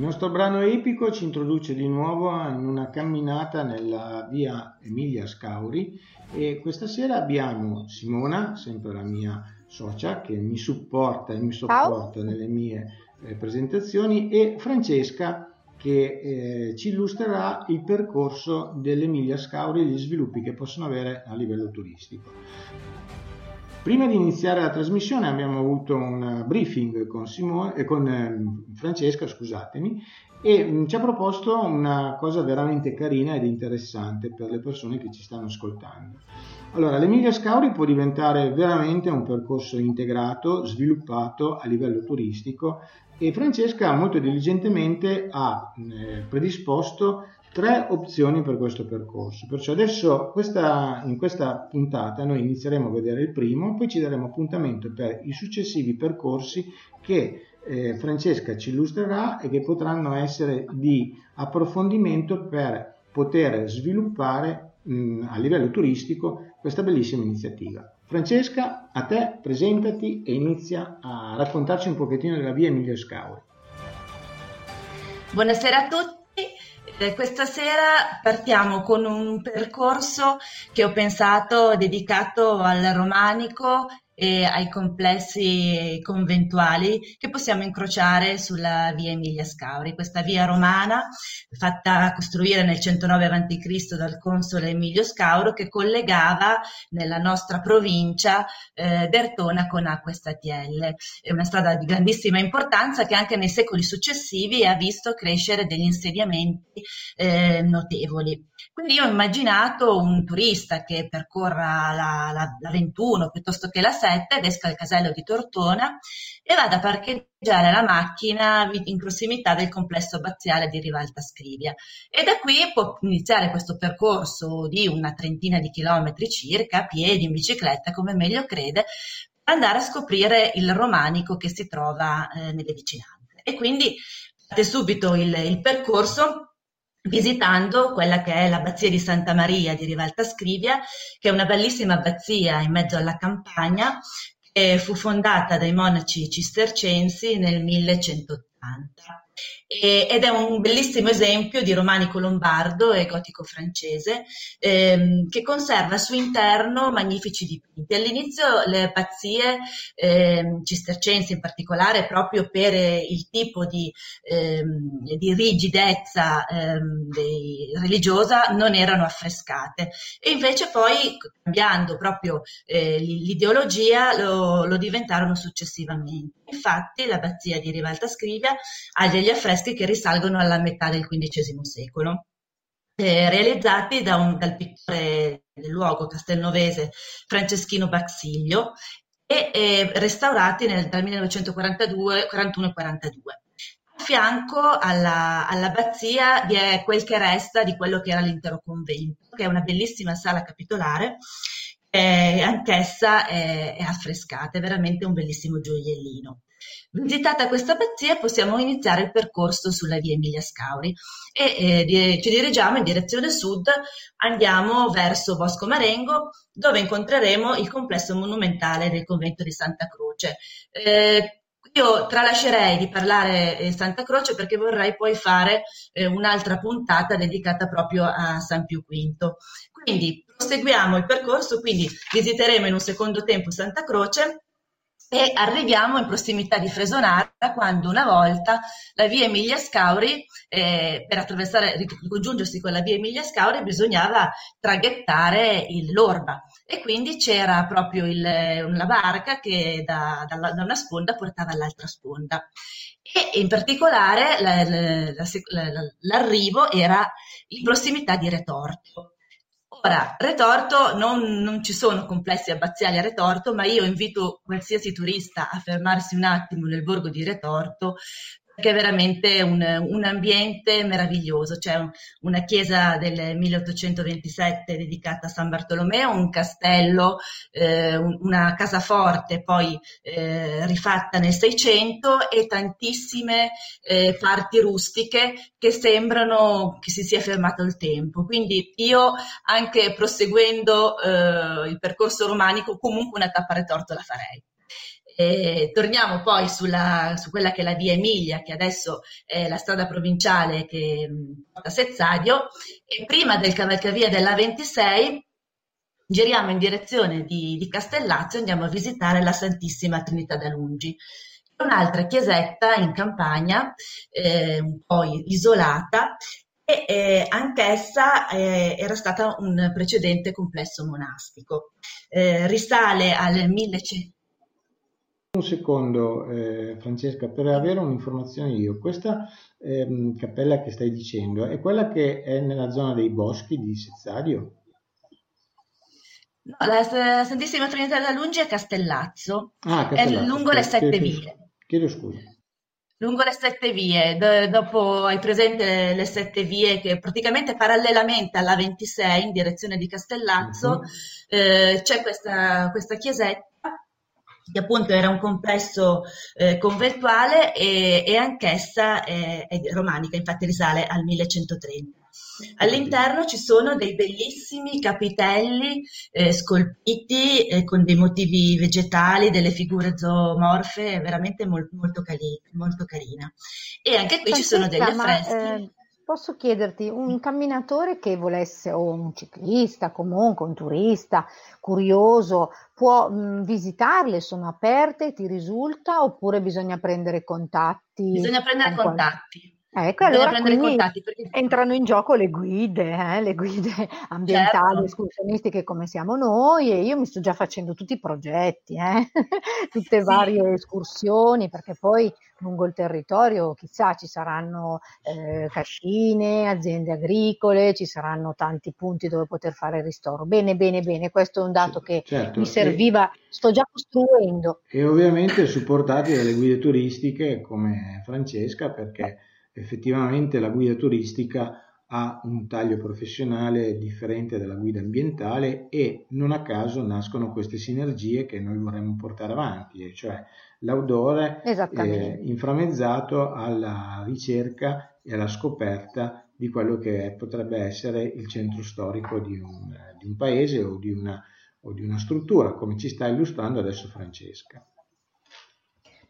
Il nostro brano epico ci introduce di nuovo in una camminata nella via Emilia Scauri e questa sera abbiamo Simona, sempre la mia socia, che mi supporta e mi sopporta nelle mie eh, presentazioni e Francesca che eh, ci illustrerà il percorso dell'Emilia Scauri e gli sviluppi che possono avere a livello turistico. Prima di iniziare la trasmissione abbiamo avuto un briefing con, Simone, eh, con eh, Francesca scusatemi, e mh, ci ha proposto una cosa veramente carina ed interessante per le persone che ci stanno ascoltando. Allora, l'Emilia Scauri può diventare veramente un percorso integrato, sviluppato a livello turistico e Francesca molto diligentemente ha eh, predisposto tre opzioni per questo percorso. Perciò adesso questa, in questa puntata noi inizieremo a vedere il primo, poi ci daremo appuntamento per i successivi percorsi che eh, Francesca ci illustrerà e che potranno essere di approfondimento per poter sviluppare mh, a livello turistico questa bellissima iniziativa. Francesca, a te presentati e inizia a raccontarci un pochettino della via Emilio Scauri. Buonasera a tutti. Eh, Questa sera partiamo con un percorso che ho pensato dedicato al romanico e ai complessi conventuali che possiamo incrociare sulla via Emilia Scauri. Questa via romana, fatta costruire nel 109 a.C. dal console Emilio Scauro, che collegava nella nostra provincia eh, Dertona con Acque Statielle. È una strada di grandissima importanza che anche nei secoli successivi ha visto crescere degli insediamenti eh, notevoli. Quindi io ho immaginato un turista che percorra la, la, la 21 piuttosto che la 7 ed esca al casello di Tortona e vada a parcheggiare la macchina in prossimità del complesso abbaziale di Rivalta Scrivia. E da qui può iniziare questo percorso di una trentina di chilometri circa, a piedi, in bicicletta, come meglio crede, per andare a scoprire il romanico che si trova eh, nelle vicinanze. E quindi fate subito il, il percorso visitando quella che è l'abbazia di Santa Maria di Rivalta Scrivia, che è una bellissima abbazia in mezzo alla campagna, che fu fondata dai monaci cistercensi nel 1180. Ed è un bellissimo esempio di romanico lombardo e gotico francese ehm, che conserva al suo interno magnifici dipinti. All'inizio le abbazie ehm, cistercensi in particolare proprio per il tipo di, ehm, di rigidezza ehm, dei, religiosa non erano affrescate e invece poi cambiando proprio eh, l'ideologia lo, lo diventarono successivamente. Infatti l'abbazia di Rivalta Scrivia ha degli affreschi che risalgono alla metà del XV secolo. Eh, realizzati da un, dal pittore del luogo castelnovese Franceschino Baxiglio e eh, restaurati nel, dal 1942, 41 e 42. A fianco alla, all'abbazia vi è quel che resta di quello che era l'intero convento, che è una bellissima sala capitolare eh, anch'essa è, è affrescata, è veramente un bellissimo gioiellino. Visitata questa abbazia possiamo iniziare il percorso sulla via Emilia Scauri e eh, ci dirigiamo in direzione sud, andiamo verso Bosco Marengo dove incontreremo il complesso monumentale del convento di Santa Croce. Eh, io tralascerei di parlare di Santa Croce perché vorrei poi fare eh, un'altra puntata dedicata proprio a San Pio V. Quindi proseguiamo il percorso, quindi visiteremo in un secondo tempo Santa Croce e arriviamo in prossimità di Fresonara quando una volta la via Emilia Scauri, eh, per attraversare, ricongiungersi con la via Emilia Scauri bisognava traghettare il, l'Orba e quindi c'era proprio il, una barca che da, da, da, una sponda portava all'altra sponda e in particolare la, la, la, l'arrivo era in prossimità di Retorto. Ora, Retorto, non, non, ci sono complessi abbaziali a Retorto, ma io invito qualsiasi turista a fermarsi un attimo nel borgo di Retorto che è veramente un, un ambiente meraviglioso. C'è una chiesa del 1827 dedicata a San Bartolomeo, un castello, eh, una casaforte poi eh, rifatta nel 600 e tantissime eh, parti rustiche che sembrano che si sia fermato il tempo. Quindi io anche proseguendo eh, il percorso romanico comunque una tappa retorto la farei. E torniamo poi sulla, su quella che è la via Emilia, che adesso è la strada provinciale che porta a Sezzadio, e prima del cavalcavia della 26 giriamo in direzione di, di Castellazzo e andiamo a visitare la Santissima Trinità da Lungi. Un'altra chiesetta in campagna, eh, un po' isolata, e eh, anch'essa eh, era stata un precedente complesso monastico. Eh, risale al 1100 un secondo, eh, Francesca, per avere un'informazione io, questa ehm, cappella che stai dicendo è quella che è nella zona dei boschi di Sezzario? No, la Santissima Trinità della Lungi è Castellazzo, ah, Castellazzo. è lungo le sette vie. Chiedo scusa. Lungo le sette vie, D- dopo hai presente le, le, sette vie che praticamente parallelamente alla 26 in direzione di Castellazzo uh-huh. eh, c'è questa, questa chiesetta che appunto era un complesso eh, conventuale e, e anch'essa è, è, romanica, infatti risale al 1130. All'interno ci sono dei bellissimi capitelli eh, scolpiti eh, con dei motivi vegetali, delle figure zoomorfe, veramente molto, molto, cari- molto carina. E anche qui Francesca, ci sono degli affreschi. Ma, eh, posso chiederti, un camminatore che volesse, o un ciclista comunque, un turista curioso, può mh, visitarle? Sono aperte? Ti risulta? Oppure bisogna prendere contatti? Bisogna prendere contatti. Ecco, allora perché... entrano in gioco le guide, eh, le guide ambientali, certo. escursionistiche come siamo noi e io mi sto già facendo tutti i progetti, eh? tutte sì. varie escursioni, perché poi lungo il territorio chissà ci saranno eh, cascine, aziende agricole, ci saranno tanti punti dove poter fare ristoro. Bene, bene, bene, questo è un dato che certo. mi serviva, e, sto già costruendo. E ovviamente supportati dalle guide turistiche come Francesca perché effettivamente la guida turistica ha un taglio professionale differente dalla guida ambientale e non a caso nascono queste sinergie che noi vorremmo portare avanti, cioè l'audore eh, inframezzato alla ricerca e alla scoperta di quello che potrebbe essere il centro storico di un, di un paese o di, una, o di una struttura, come ci sta illustrando adesso Francesca.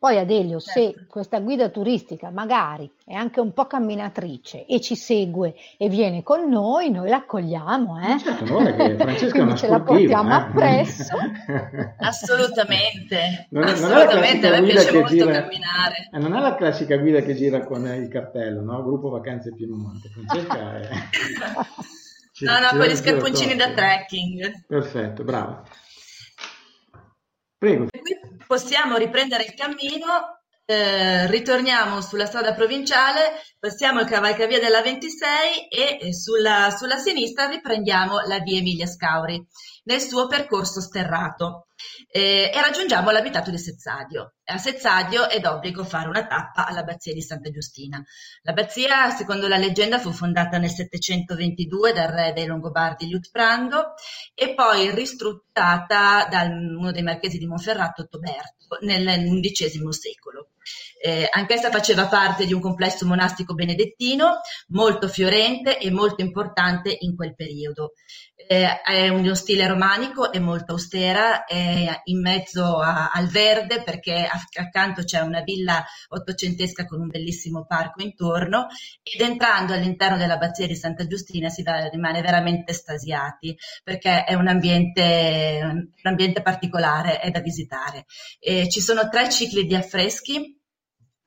Poi Adelio, certo. se questa guida turistica magari è anche un po' camminatrice e ci segue e viene con noi, noi l'accogliamo. Eh? Certo, non che Francesca Quindi ce la portiamo eh? appresso. Assolutamente, non è, assolutamente, non a me piace molto gira, camminare. Eh, non è la classica guida che gira con il cartello, no? Gruppo Vacanze Piemonte. Francesca è... no, no, con gli scarponcini da trekking. Perfetto, bravo. Prego. Qui possiamo riprendere il cammino eh, ritorniamo sulla strada provinciale, passiamo il cavalcavia della 26 e sulla, sulla sinistra riprendiamo la via Emilia Scauri nel suo percorso sterrato eh, e raggiungiamo l'abitato di Sezzadio. A Sezzadio è d'obbligo fare una tappa all'abbazia di Santa Giustina. L'abbazia, secondo la leggenda, fu fondata nel 722 dal re dei Longobardi Liutprando e poi ristrutturata da uno dei marchesi di Monferrato, Toberto, nel XI secolo. Eh, anch'essa faceva parte di un complesso monastico benedettino molto fiorente e molto importante in quel periodo. Eh, è uno stile romanico, è molto austera, è in mezzo a, al verde perché accanto c'è una villa ottocentesca con un bellissimo parco intorno ed entrando all'interno dell'abbazia di Santa Giustina si va, rimane veramente estasiati perché è un ambiente, un ambiente particolare, è da visitare. Eh, ci sono tre cicli di affreschi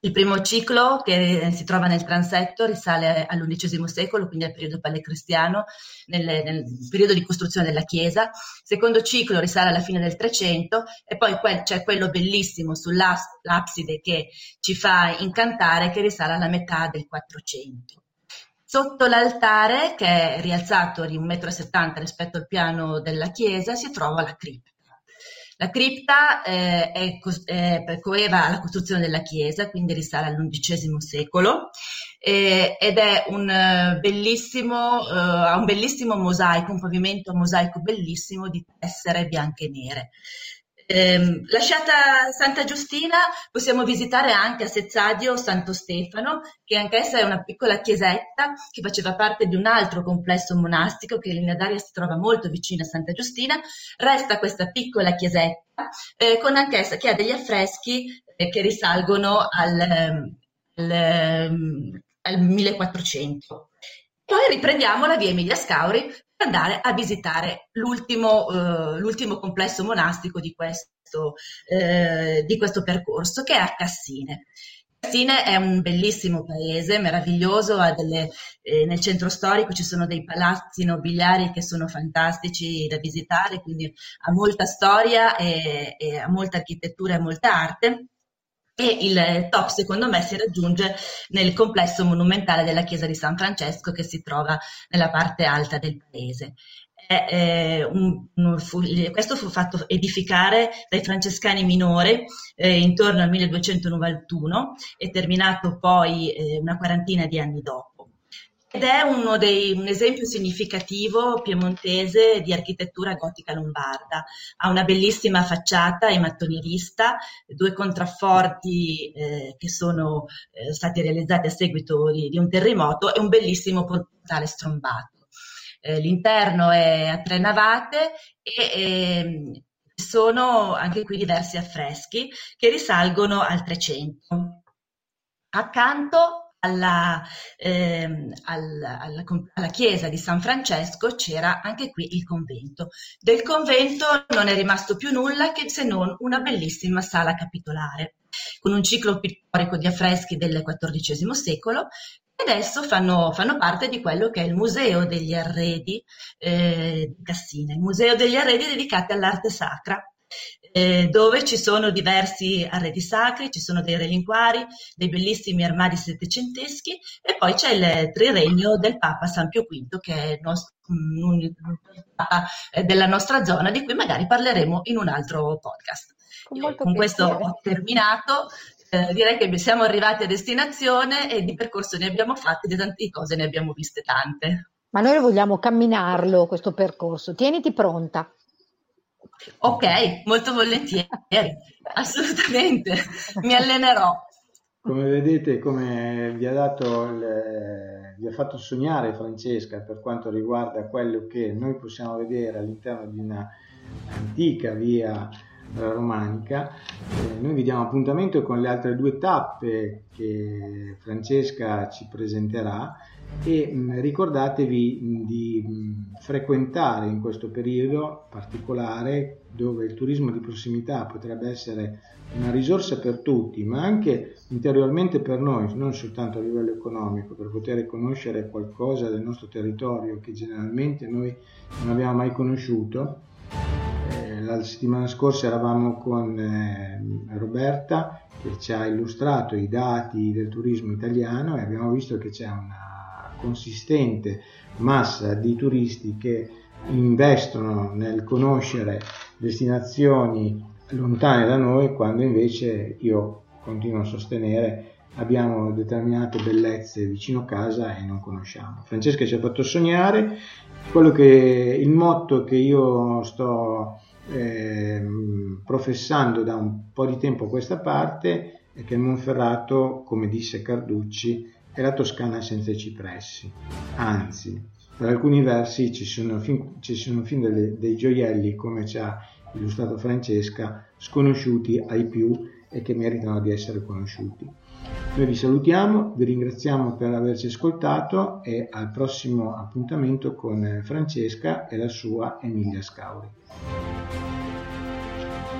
il primo ciclo, che si trova nel transetto, risale all'undicesimo secolo, quindi al periodo palecristiano, nel, nel, periodo di costruzione della chiesa. Il secondo ciclo risale alla fine del Trecento e poi quel, c'è quello bellissimo sull'abside che ci fa incantare, che risale alla metà del Quattrocento. Sotto l'altare, che è rialzato di 1,70 m rispetto al piano della chiesa, si trova la cripta. La cripta eh, è, è, coeva alla costruzione della chiesa, quindi risale all'undicesimo secolo eh, ed è un bellissimo, uh, un bellissimo mosaico, un pavimento mosaico bellissimo di tessere bianche e nere. Eh, lasciata Santa Giustina possiamo visitare anche a Sezzadio Santo Stefano, che anch'essa è una piccola chiesetta che faceva parte di un altro complesso monastico che in linea d'aria si trova molto vicino a Santa Giustina. Resta questa piccola chiesetta eh, con anch'essa che ha degli affreschi eh, che risalgono al, ehm, al, ehm, al 1400. Poi riprendiamo la via Emilia Scauri per andare a visitare l'ultimo, eh, l'ultimo complesso monastico di questo, eh, di questo percorso, che è a Cassine. Cassine è un bellissimo paese, meraviglioso, delle, eh, nel centro storico ci sono dei palazzi nobiliari che sono fantastici da visitare, quindi ha molta storia e, e ha molta architettura e molta arte e il top secondo me si raggiunge nel complesso monumentale della chiesa di San Francesco che si trova nella parte alta del paese. Eh, un, un, fu, questo fu fatto edificare dai francescani minori eh, intorno al 1291 e terminato poi eh, una quarantina di anni dopo ed è dei, un esempio significativo piemontese di architettura gotica lombarda. Ha una bellissima facciata in mattonierista, due contrafforti eh, che sono eh, stati realizzati a seguito di, di, un terremoto e un bellissimo portale strombato. Eh, l'interno è a tre navate e ehm, sono anche qui diversi affreschi che risalgono al 300. Accanto alla, ehm, alla, alla, alla, chiesa di San Francesco c'era anche qui il convento. Del convento non è rimasto più nulla che se non una bellissima sala capitolare, con un ciclo pittorico di affreschi del XIV secolo, e adesso fanno, fanno, parte di quello che è il Museo degli Arredi eh, di Cassina, il Museo degli Arredi dedicati all'arte sacra eh, dove ci sono diversi arredi sacri, ci sono dei relinquari, dei bellissimi armadi settecenteschi e poi c'è il triregno del Papa San Pio V che è il nostro, un, Papa eh, della nostra zona di cui magari parleremo in un altro podcast. Con, con questo ho terminato, eh, direi che siamo arrivati a destinazione e di percorso ne abbiamo fatte, di tante cose ne abbiamo viste tante. Ma noi vogliamo camminarlo questo percorso, tieniti pronta. Ok, molto volentieri, assolutamente, mi allenerò. Come vedete, come vi ha, dato il, vi ha fatto sognare Francesca per quanto riguarda quello che noi possiamo vedere all'interno di una antica via Romanica. Eh, noi vi diamo appuntamento con le altre due tappe che Francesca ci presenterà e mh, ricordatevi mh, di mh, frequentare in questo periodo particolare dove il turismo di prossimità potrebbe essere una risorsa per tutti, ma anche interiormente per noi, non soltanto a livello economico, per poter conoscere qualcosa del nostro territorio che generalmente noi non abbiamo mai conosciuto. La settimana scorsa eravamo con eh, Roberta che ci ha illustrato i dati del turismo italiano e abbiamo visto che c'è una consistente massa di turisti che investono nel conoscere destinazioni lontane da noi quando invece io continuo a sostenere abbiamo determinate bellezze vicino casa e non conosciamo. Francesca ci ha fatto sognare, quello che, il motto che io sto eh, professando da un po' di tempo a questa parte è che Monferrato, come disse Carducci, è la Toscana senza i cipressi, anzi, per alcuni versi ci sono fin, ci sono fin delle, dei gioielli come ci ha illustrato Francesca, sconosciuti ai più e che meritano di essere conosciuti. Noi vi salutiamo, vi ringraziamo per averci ascoltato e al prossimo appuntamento con Francesca e la sua Emilia Scauri.